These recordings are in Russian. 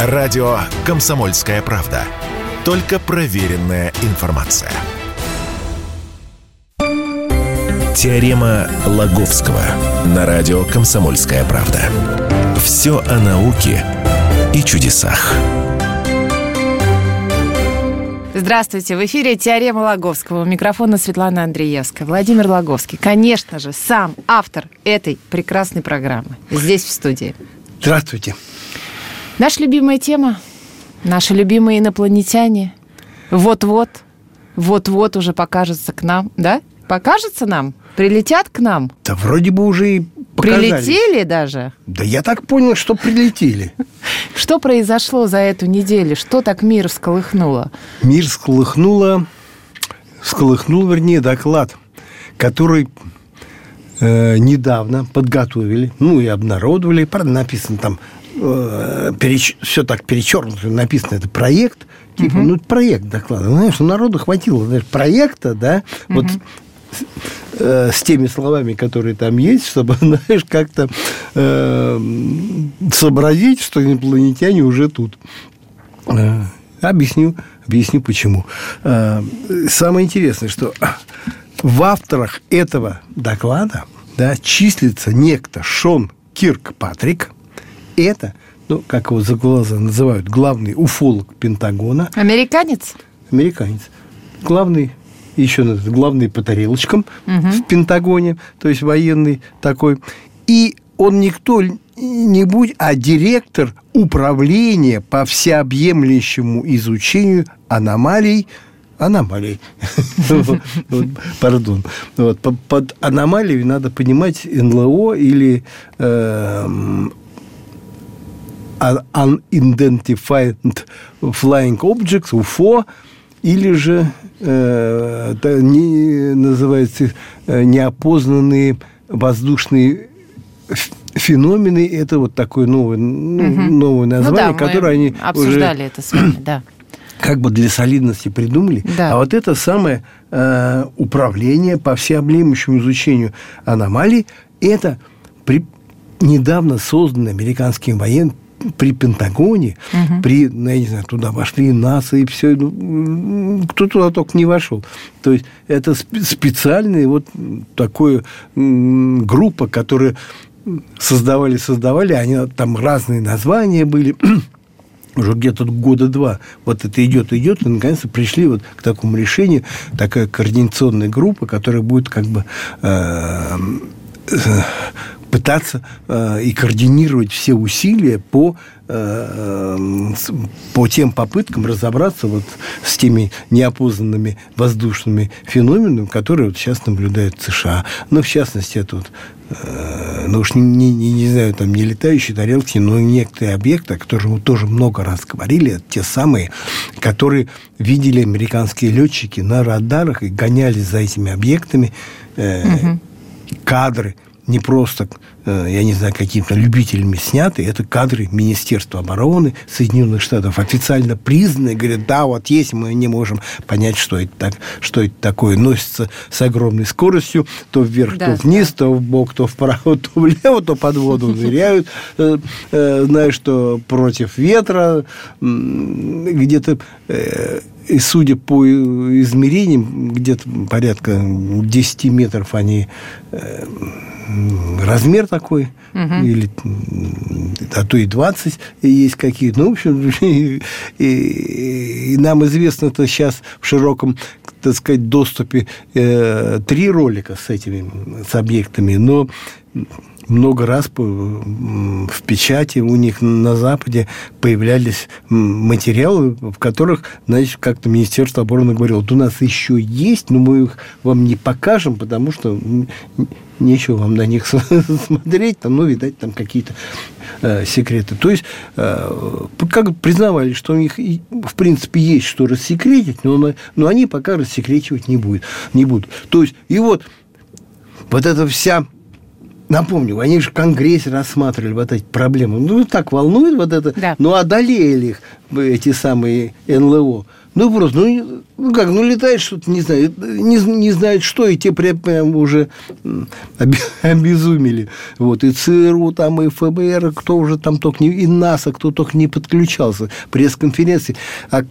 Радио «Комсомольская правда». Только проверенная информация. Теорема Лаговского на радио «Комсомольская правда». Все о науке и чудесах. Здравствуйте, в эфире «Теорема Лаговского». У микрофона Светлана Андреевская. Владимир Лаговский, конечно же, сам автор этой прекрасной программы. Здесь, в студии. Здравствуйте. Наша любимая тема, наши любимые инопланетяне. Вот-вот, вот-вот уже покажется к нам, да? Покажется нам? Прилетят к нам? Да вроде бы уже и показались. Прилетели даже? Да я так понял, что прилетели. Что произошло за эту неделю? Что так мир всколыхнуло? Мир всколыхнуло, всколыхнул, вернее, доклад, который э, недавно подготовили, ну и обнародовали, правда, написано там, э, переч... все так перечеркнуто, написано, это проект, типа, ну, это проект доклада. Знаешь, у народу хватило знаешь, проекта, да, вот э, с теми словами, которые там есть, чтобы, знаешь, как-то э, сообразить, что инопланетяне уже тут. Э, объясню, объясню почему. Э, самое интересное, что в авторах этого доклада да, числится некто Шон Кирк Патрик. Это, ну, как его за глаза называют, главный уфолог Пентагона. Американец? Американец. Главный еще главный по тарелочкам угу. в Пентагоне, то есть военный такой. И он никто не будь, а директор управления по всеобъемлющему изучению аномалий аномалий. Пардон. Под аномалией надо понимать НЛО или эм, Unidentified Flying Objects, УФО, или же э, это не, называется э, неопознанные воздушные феномены. Это вот такое новое, ну, угу. новое название, ну, да, которое они обсуждали уже, это с вами, да. Как бы для солидности придумали. Да. А вот это самое э, управление по всеобъемлющему изучению аномалий, это при, недавно созданный американским военным при Пентагоне, угу. при, ну, я не знаю, туда вошли НАСА и все, ну, кто туда только не вошел. То есть это специальная вот такая группа, которая создавали, создавали, они там разные названия были уже где-то года два вот это идет, идет, и наконец-то пришли вот к такому решению, такая координационная группа, которая будет как бы э, пытаться э, и координировать все усилия по, э, по тем попыткам разобраться вот с теми неопознанными воздушными феноменами, которые вот сейчас наблюдают в США. Ну, в частности, это вот, э, ну уж не, не, не знаю, там не летающие тарелки, но некоторые объекты, о которых мы тоже много раз говорили, это те самые, которые видели американские летчики на радарах и гонялись за этими объектами, э, угу. кадры – не просто, э, я не знаю, какими-то любителями сняты, это кадры Министерства обороны Соединенных Штатов, официально признанные, говорят, да, вот есть, мы не можем понять, что это, так, что это такое. Носится с огромной скоростью, то вверх, да, то вниз, да. то в бок, то вправо, то влево, то под воду ныряют. Э, э, знаешь, что против ветра, где-то и судя по измерениям, где-то порядка 10 метров они размер такой, угу. или а то и 20 есть какие-то. Ну, в общем, и, и, и нам известно это сейчас в широком, так сказать, доступе э, три ролика с этими, с объектами, но много раз в печати у них на Западе появлялись материалы, в которых, значит, как-то Министерство обороны говорило, вот у нас еще есть, но мы их вам не покажем, потому что нечего вам на них смотреть, там, ну, видать, там какие-то э, секреты. То есть, э, как признавали, что у них, в принципе, есть что рассекретить, но, но они пока рассекречивать не, будет, не будут. То есть, и вот, вот эта вся напомню, они же в Конгрессе рассматривали вот эти проблемы. Ну, так волнует вот это. Да. Ну, одолели их эти самые НЛО. Ну, просто, ну, ну как, ну, летает что-то, не знаю, не, не знает что, и те прям, прям уже обезумели. Вот, и ЦРУ, там, и ФБР, кто уже там только не, и НАСА, кто только не подключался, пресс-конференции. А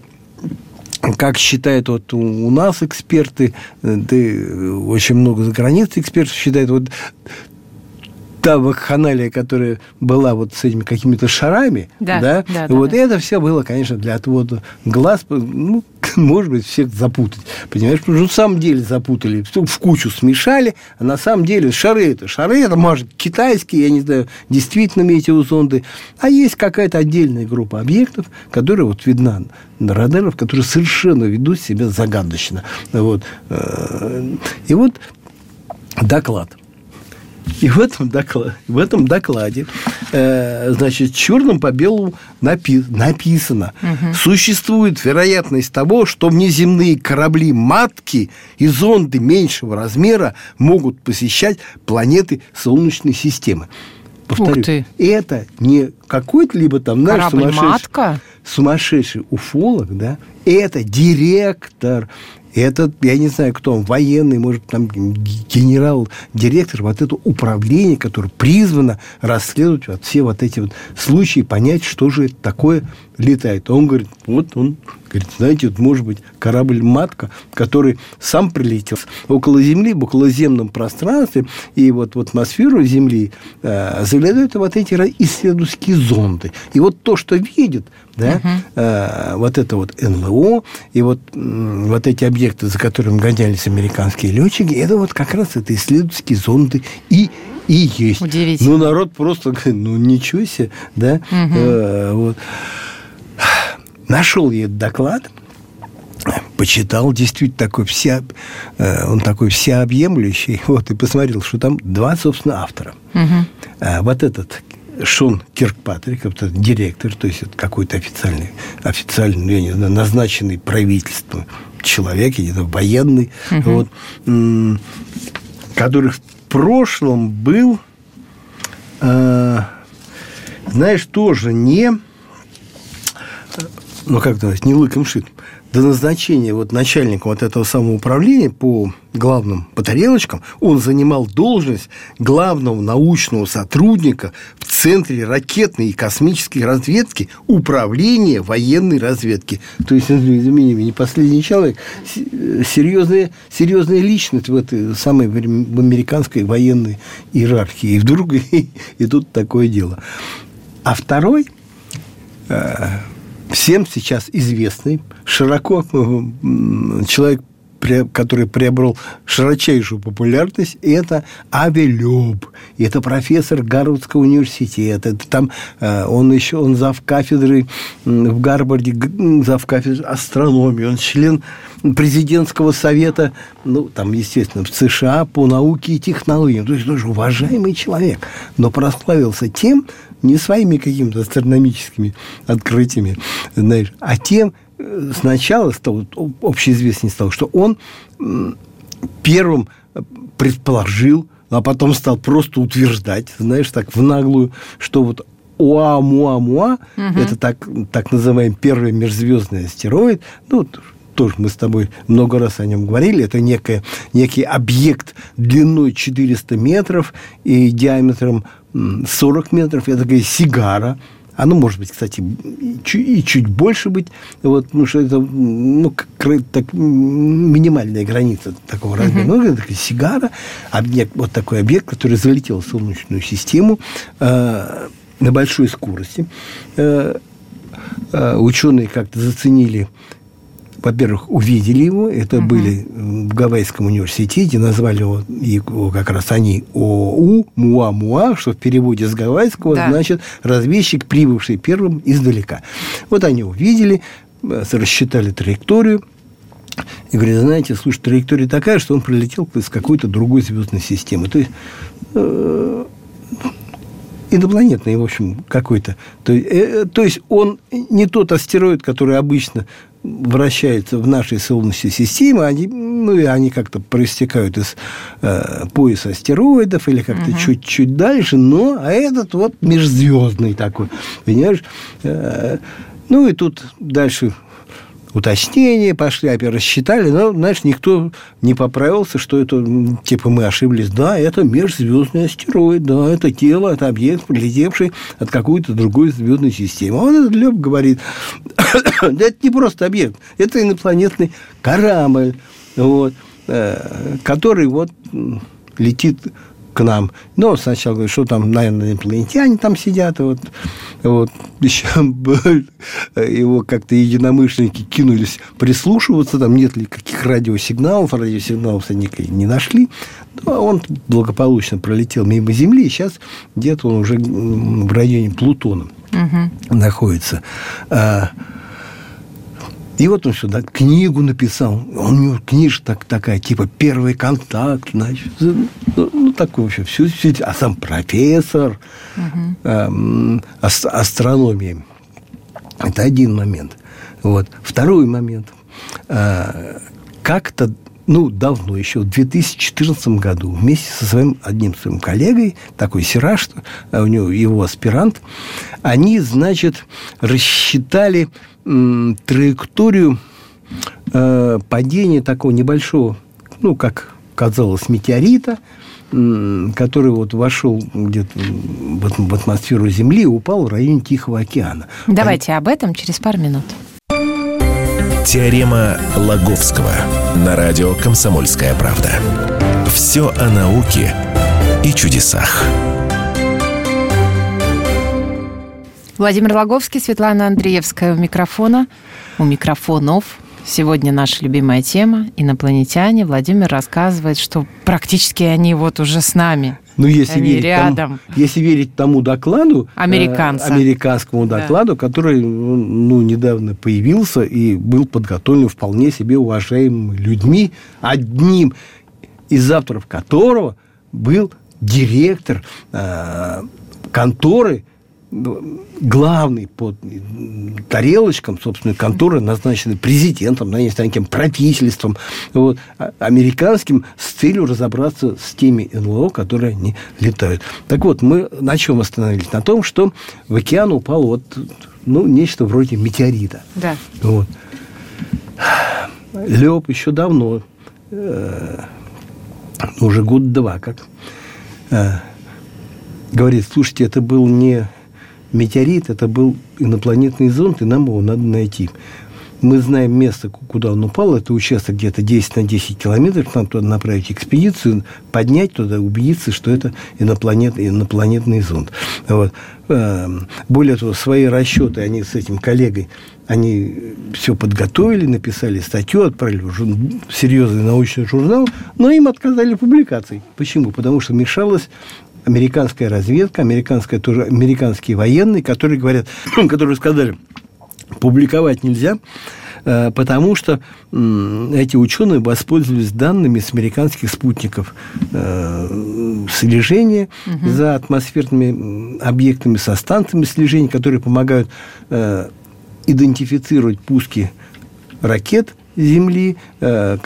как считают вот у нас эксперты, да, очень много за границей экспертов считают, вот та вакханалия, которая была вот с этими какими-то шарами, да, да, да, вот да, это все было, конечно, для отвода глаз, ну, может быть, всех запутать. Понимаешь, потому что на самом деле запутали, все в кучу смешали, а на самом деле шары это шары, это, может, китайские, я не знаю, действительно метеозонды, а есть какая-то отдельная группа объектов, которая вот видна на радарах, которые совершенно ведут себя загадочно. Вот. Э, и вот доклад – и в этом докладе, в этом докладе э, значит, черным по белому напи- написано, угу. существует вероятность того, что внеземные корабли-матки и зонды меньшего размера могут посещать планеты Солнечной системы. Повторю, это не какой-то либо там, знаешь, сумасшедший, сумасшедший уфолог, да, это директор этот, я не знаю, кто он, военный, может, там генерал-директор, вот это управление, которое призвано расследовать вот все вот эти вот случаи, понять, что же это такое летает. Он говорит, вот он, говорит, знаете, вот может быть корабль-матка, который сам прилетел около Земли, в околоземном пространстве, и вот в атмосферу Земли э, заглядывают вот эти исследовательские зонды. И вот то, что видит, да, угу. э, вот это вот НЛО, и вот, э, вот эти объекты, за которыми гонялись американские летчики, это вот как раз это исследовательские зонды и и есть. Удивительно. Ну, народ просто говорит, ну, ничего себе, да? Угу. Э, вот. Нашел я этот доклад, почитал, действительно такой вся, э, он такой всеобъемлющий, вот, и посмотрел, что там два, собственно, автора. Угу. А, вот этот Шон Киркпатрик, это директор, то есть это какой-то официальный, официальный, я не знаю, назначенный правительством человек, я не знаю, военный, угу. вот, который в прошлом был, э, знаешь, тоже не ну как сказать, не лыком шит, до назначения вот начальника вот этого самого управления по главным по тарелочкам, он занимал должность главного научного сотрудника в Центре ракетной и космической разведки Управления военной разведки. То есть, извини меня, не последний человек, серьезная, серьезная личность в этой самой в американской военной иерархии. И вдруг и, и тут такое дело. А второй э, всем сейчас известный, широко человек, который приобрел широчайшую популярность, это Ави Люб. Это профессор Гарвардского университета. Это там э, он еще он зав кафедры в Гарварде, зав кафедры астрономии. Он член президентского совета, ну, там, естественно, в США по науке и технологиям. То есть, тоже уважаемый человек. Но прославился тем, не своими какими-то астрономическими открытиями, знаешь, а тем э, сначала стало, общеизвестнее стало, что он первым предположил, а потом стал просто утверждать, знаешь, так в наглую, что вот Уа-Муа-Муа, угу. это так, так называемый первый межзвездный астероид, ну, тоже мы с тобой много раз о нем говорили, это некое, некий объект длиной 400 метров и диаметром 40 метров, это такая сигара, оно может быть, кстати, и чуть, больше быть, вот, потому что это ну, так, минимальная граница такого размера. Uh-huh. Ну, это такая сигара, объект, вот такой объект, который залетел в Солнечную систему э, на большой скорости. Э, э, ученые как-то заценили во-первых, увидели его, это угу. были в Гавайском университете, назвали его, его как раз они ОУ, Муа-Муа, что в переводе с гавайского да. значит разведчик, прибывший первым издалека. Вот они увидели, э, рассчитали траекторию, и говорит, знаете, слушай, траектория такая, что он прилетел из какой-то другой звездной системы. То есть э, инопланетный, в общем, какой-то. То, э, то есть он не тот астероид, который обычно вращается в нашей Солнечной системе, они, ну, и они как-то проистекают из э, пояса астероидов или как-то uh-huh. чуть-чуть дальше, но а этот вот межзвездный такой, понимаешь? Э, ну, и тут дальше уточнения пошли, опять рассчитали, но, знаешь, никто не поправился, что это, типа, мы ошиблись. Да, это межзвездный астероид, да, это тело, это объект, прилетевший от какой-то другой звездной системы. А он этот Леб говорит, это не просто объект, это инопланетный корабль, вот, э, который вот летит к нам. Но ну, сначала говорит, что там, наверное, инопланетяне там сидят. Вот, вот еще его как-то единомышленники кинулись прислушиваться, там нет ли каких радиосигналов, радиосигналов они не нашли. Но ну, он благополучно пролетел мимо Земли, и сейчас где-то он уже в районе Плутона угу. находится. И вот он сюда книгу написал. Он, у него книжка так, такая, типа «Первый контакт», значит. Ну, ну такой вообще. Все, все, а сам профессор угу. э, астрономии. Это один момент. Вот. Второй момент. Э, как-то ну, давно, еще в 2014 году, вместе со своим одним своим коллегой, такой Сираж, у него его аспирант, они, значит, рассчитали траекторию э, падения такого небольшого, ну, как казалось, метеорита, который вот вошел где-то в атмосферу Земли и упал в районе Тихого океана. Давайте об этом через пару минут. Теорема Лаговского на радио «Комсомольская правда». Все о науке и чудесах. Владимир Логовский, Светлана Андреевская у микрофона, у микрофонов. Сегодня наша любимая тема – инопланетяне. Владимир рассказывает, что практически они вот уже с нами. Ну, если они верить рядом. Тому, если верить тому докладу, э, Американца. Э, американскому докладу, да. который ну, недавно появился и был подготовлен вполне себе уважаемыми людьми, одним из авторов которого был директор э, конторы – главный под тарелочком, собственно, конторы, назначенный президентом, не знаю, кем, правительством, вот, а, американским, с целью разобраться с теми НЛО, которые они летают. Так вот, мы на чем остановились? На том, что в океан упал вот, ну, нечто вроде метеорита. Да. Вот. Леб еще давно, э, уже год-два, как э, говорит, слушайте, это был не метеорит – это был инопланетный зонд, и нам его надо найти. Мы знаем место, куда он упал. Это участок где-то 10 на 10 километров. Нам туда направить экспедицию, поднять туда, убедиться, что это инопланет, инопланетный зонд. Вот. Эм, более того, свои расчеты они с этим коллегой, они все подготовили, написали статью, отправили в серьезный научный журнал, но им отказали публикации. Почему? Потому что мешалось американская разведка, американская, тоже, американские военные, которые говорят, которые сказали, публиковать нельзя, э, потому что эти ученые воспользовались данными с американских спутников э, слежения угу. за атмосферными объектами, со станциями слежения, которые помогают э, идентифицировать пуски ракет Земли, э,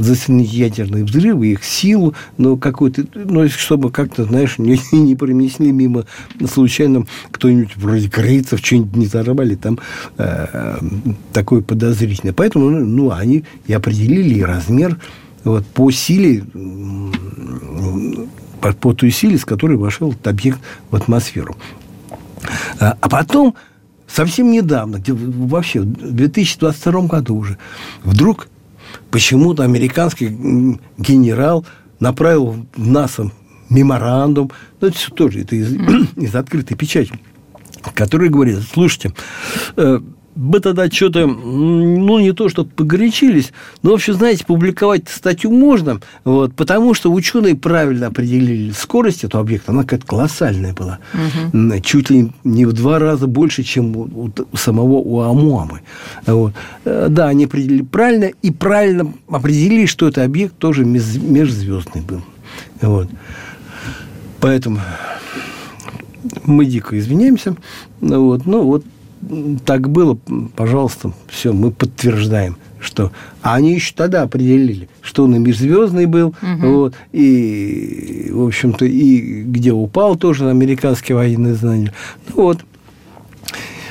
заценить ядерные взрывы, их силу, но какой-то, ну, чтобы как-то, знаешь, не, не пронесли мимо случайно кто-нибудь вроде корейцев что-нибудь не взорвали, там э, такое подозрительное. Поэтому, ну, они и определили размер вот, по силе, по, по той силе, с которой вошел этот объект в атмосферу. А, а потом совсем недавно, вообще в 2022 году уже, вдруг почему-то американский генерал направил в НАСА меморандум, ну, это все тоже это из, из открытой печати, который говорит, слушайте, э, мы тогда что-то, ну, не то, что погорячились, но, в общем, знаете, публиковать статью можно, вот, потому что ученые правильно определили скорость этого объекта, она какая-то колоссальная была, угу. чуть ли не в два раза больше, чем у, у самого Уамуамы. Вот. Э, да, они определили правильно, и правильно определили, что это объект тоже межзвездный был. Вот. Поэтому мы дико извиняемся. Вот, ну, вот так было, пожалуйста, все, мы подтверждаем что а они еще тогда определили, что он и межзвездный был, угу. вот, и, в общем-то, и где упал тоже американские военные знания. Ну вот.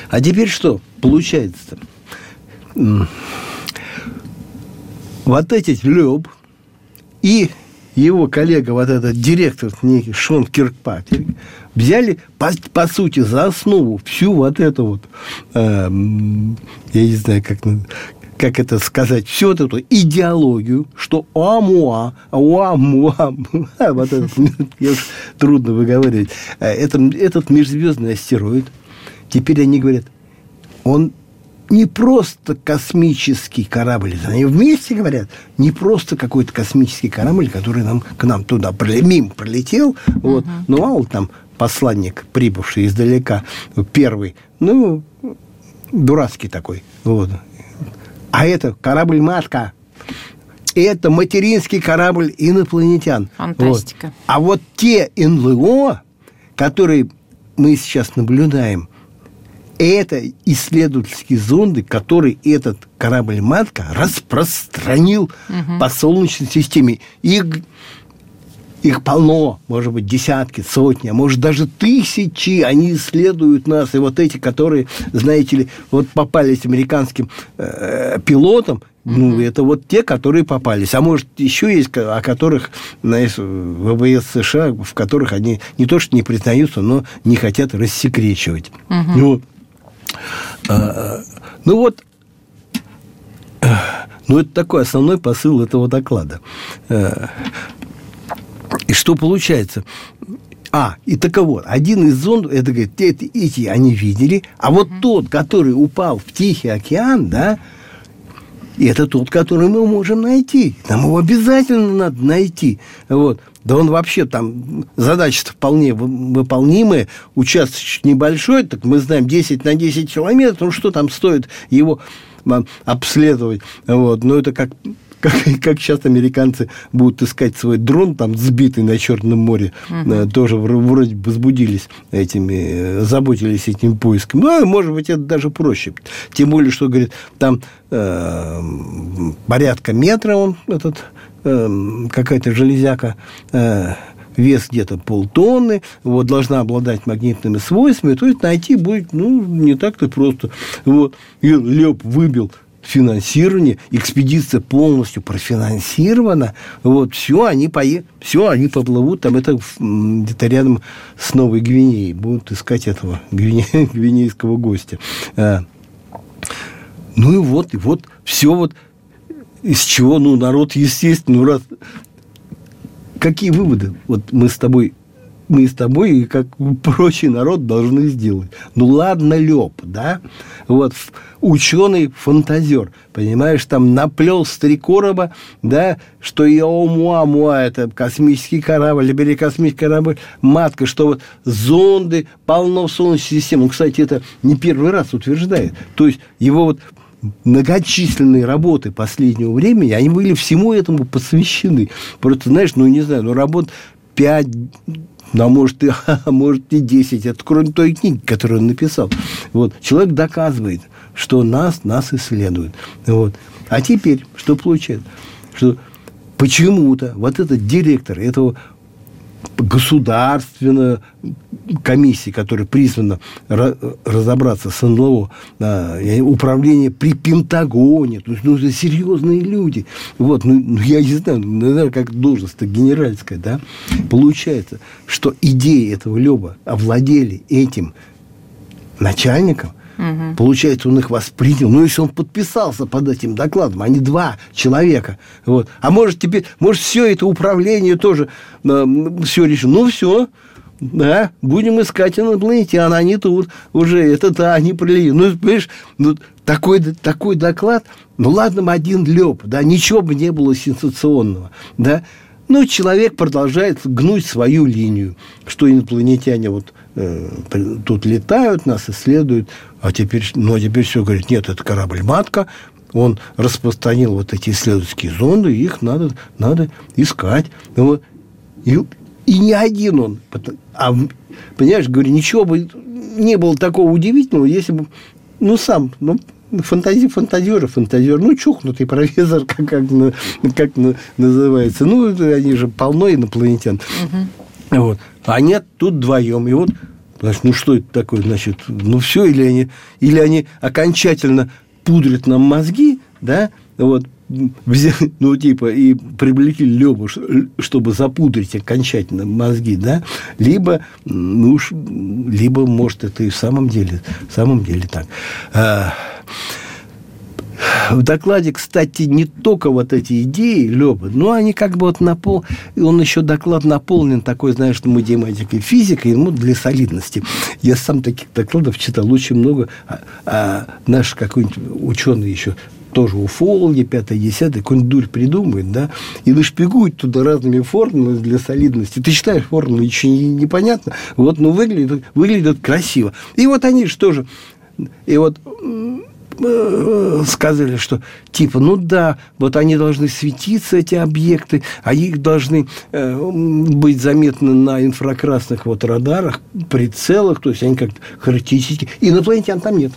А теперь что получается-то? Вот эти Леб и его коллега, вот этот директор некий Шон Киркпатрик, взяли, по, по сути, за основу всю вот эту вот, э, я не знаю, как, как это сказать, всю вот эту идеологию, что Уамуа, Уамуа, вот это, трудно выговаривать, э, это, этот межзвездный астероид, теперь они говорят, он не просто космический корабль, они вместе говорят, не просто какой-то космический корабль, который нам, к нам туда мимо пролетел, вот, ну, а он там посланник, прибывший издалека, первый, ну, дурацкий такой, вот, а это корабль-матка. Это материнский корабль инопланетян. Фантастика. Вот. А вот те НЛО, которые мы сейчас наблюдаем, это исследовательские зонды, которые этот корабль-матка распространил угу. по Солнечной системе. Их их полно, может быть, десятки, сотни, а может даже тысячи. Они исследуют нас. И вот эти, которые, знаете ли, вот попались американским э, пилотам, ну, это вот те, которые попались. А может, еще есть, о которых, знаешь, ВВС США, в которых они не то что не признаются, но не хотят рассекречивать. Угу. Ну, ну вот, ну, это такой основной посыл этого доклада. Э, и что получается? А, и таково. Один из зонд, это говорит, эти, эти они видели, а вот тот, который упал в Тихий океан, да, это тот, который мы можем найти. Нам его обязательно надо найти. Вот. Да он вообще там, задача вполне выполнимая, участок небольшой, так мы знаем 10 на 10 километров, ну что там стоит его обследовать. Вот. Но это как как, как сейчас американцы будут искать свой дрон, там, сбитый на Черном море, угу. тоже вроде бы возбудились этими, э, заботились этим поиском. Ну, может быть, это даже проще. Тем более, что, говорит, там э, порядка метра он, этот, э, какая-то железяка, э, вес где-то полтонны, вот, должна обладать магнитными свойствами, то есть найти будет, ну, не так-то просто. Вот, и Леп выбил финансирование, экспедиция полностью профинансирована, вот, все, они, пое... все, они поплывут, там это где-то рядом с Новой Гвинеей, будут искать этого гвине... гвинейского гостя. А. Ну и вот, и вот, все вот, из чего, ну, народ, естественно, ну, раз... Какие выводы вот мы с тобой мы с тобой, и как прочий народ, должны сделать. Ну, ладно, Леп, да? Вот, ученый-фантазер, понимаешь, там наплел с да, что Яомуамуа, это космический корабль, или космический корабль, матка, что вот зонды полно в Солнечной системе. Он, кстати, это не первый раз утверждает. То есть, его вот многочисленные работы последнего времени, они были всему этому посвящены. Просто, знаешь, ну, не знаю, ну, работ 5 ну, а может, и, а может и 10. Это кроме той книги, которую он написал. Вот. Человек доказывает, что нас, нас исследуют. Вот. А теперь что получается? Что почему-то вот этот директор этого государственная комиссия, которая призвана разобраться с НЛО, управление при Пентагоне, то есть, ну, это серьезные люди. Вот, ну, ну я не знаю, ну, наверное, как должность-то генеральская, да, получается, что идеи этого Леба овладели этим начальником – Угу. Получается, он их воспринял. Ну, если он подписался под этим докладом, они два человека. Вот. А может, теперь, может, все это управление тоже э, все решено. Ну, все. Да, будем искать инопланетян, они тут уже, это да, они прилетели. Ну, понимаешь, ну, такой, такой доклад, ну, ладно, один леп, да, ничего бы не было сенсационного, да, ну, человек продолжает гнуть свою линию, что инопланетяне вот тут летают, нас исследуют, а теперь, ну, а теперь все говорит, нет, это корабль-матка, он распространил вот эти исследовательские зонды, их надо, надо искать. Ну, и, И не один он. А, понимаешь, говорю, ничего бы не было такого удивительного, если бы, ну, сам, ну, фантази, фантазер, фантазер, ну, чухнутый профессор, как, как, как называется. Ну, они же полно инопланетян. Угу. Вот. А нет, тут вдвоем. И вот, значит, ну, что это такое, значит, ну, все, или они, или они окончательно пудрят нам мозги, да, вот, ну, типа, и привлекли Лебу, чтобы запудрить окончательно мозги, да, либо, ну уж, либо, может, это и в самом деле, в самом деле так. В докладе, кстати, не только вот эти идеи Лёбы, но они как бы вот напол... Он еще доклад наполнен такой, знаешь, математикой, физикой, ему для солидности. Я сам таких докладов читал очень много. А, а наш какой-нибудь ученый еще тоже уфологи, пятое, десятое, какую-нибудь дурь придумает, да, и нашпигует туда разными формулами для солидности. Ты читаешь формулы, еще непонятно, вот, ну, выглядит, выглядит красиво. И вот они же тоже, и вот сказали, что типа, ну да, вот они должны светиться, эти объекты, а их должны э, быть заметны на инфракрасных вот радарах, прицелах, то есть они как характеристики. Инопланетян там нет.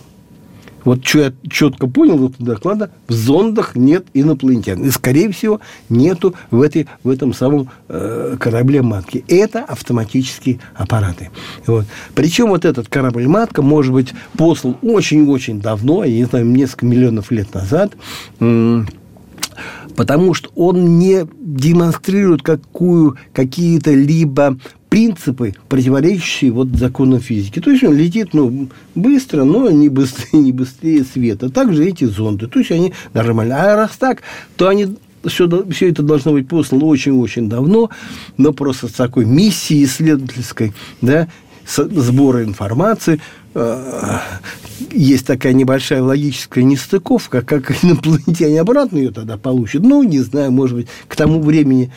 Вот что я четко понял из доклада, в зондах нет инопланетян. И, скорее всего, нету в, этой, в этом самом э, корабле-матке. Это автоматические аппараты. Вот. Причем вот этот корабль-матка может быть послан очень-очень давно, я не знаю, несколько миллионов лет назад, потому что он не демонстрирует какую, какие-то либо принципы, противоречащие вот законам физики. То есть он летит ну, быстро, но не быстрее, не быстрее света. Также эти зонды. То есть они нормально. А раз так, то они все, все это должно быть послано очень-очень давно, но просто с такой миссией исследовательской, да, сбора информации. Э, есть такая небольшая логическая нестыковка, как инопланетяне обратно ее тогда получат. Ну, не знаю, может быть, к тому времени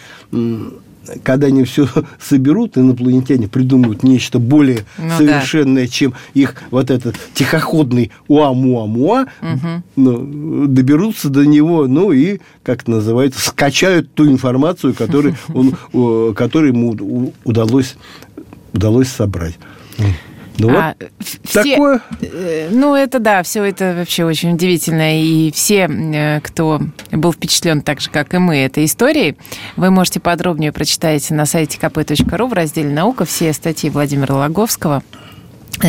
когда они все соберут, инопланетяне придумают нечто более ну, совершенное, да. чем их вот этот тихоходный уа-муа-муа, угу. ну, доберутся до него, ну и, как это называется, скачают ту информацию, которую, он, которую ему удалось, удалось собрать. Ну, а, вот все, такое. Э, ну, это да, все это вообще очень удивительно. И все, э, кто был впечатлен так же, как и мы, этой историей, вы можете подробнее прочитать на сайте kp.ru в разделе «Наука» все статьи Владимира Логовского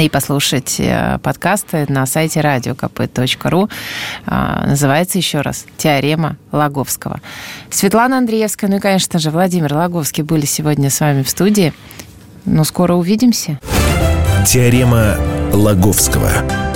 и послушать э, подкасты на сайте radiokp.ru. А, называется еще раз «Теорема Логовского». Светлана Андреевская, ну и, конечно же, Владимир Логовский были сегодня с вами в студии. Ну, скоро увидимся. Теорема Лаговского.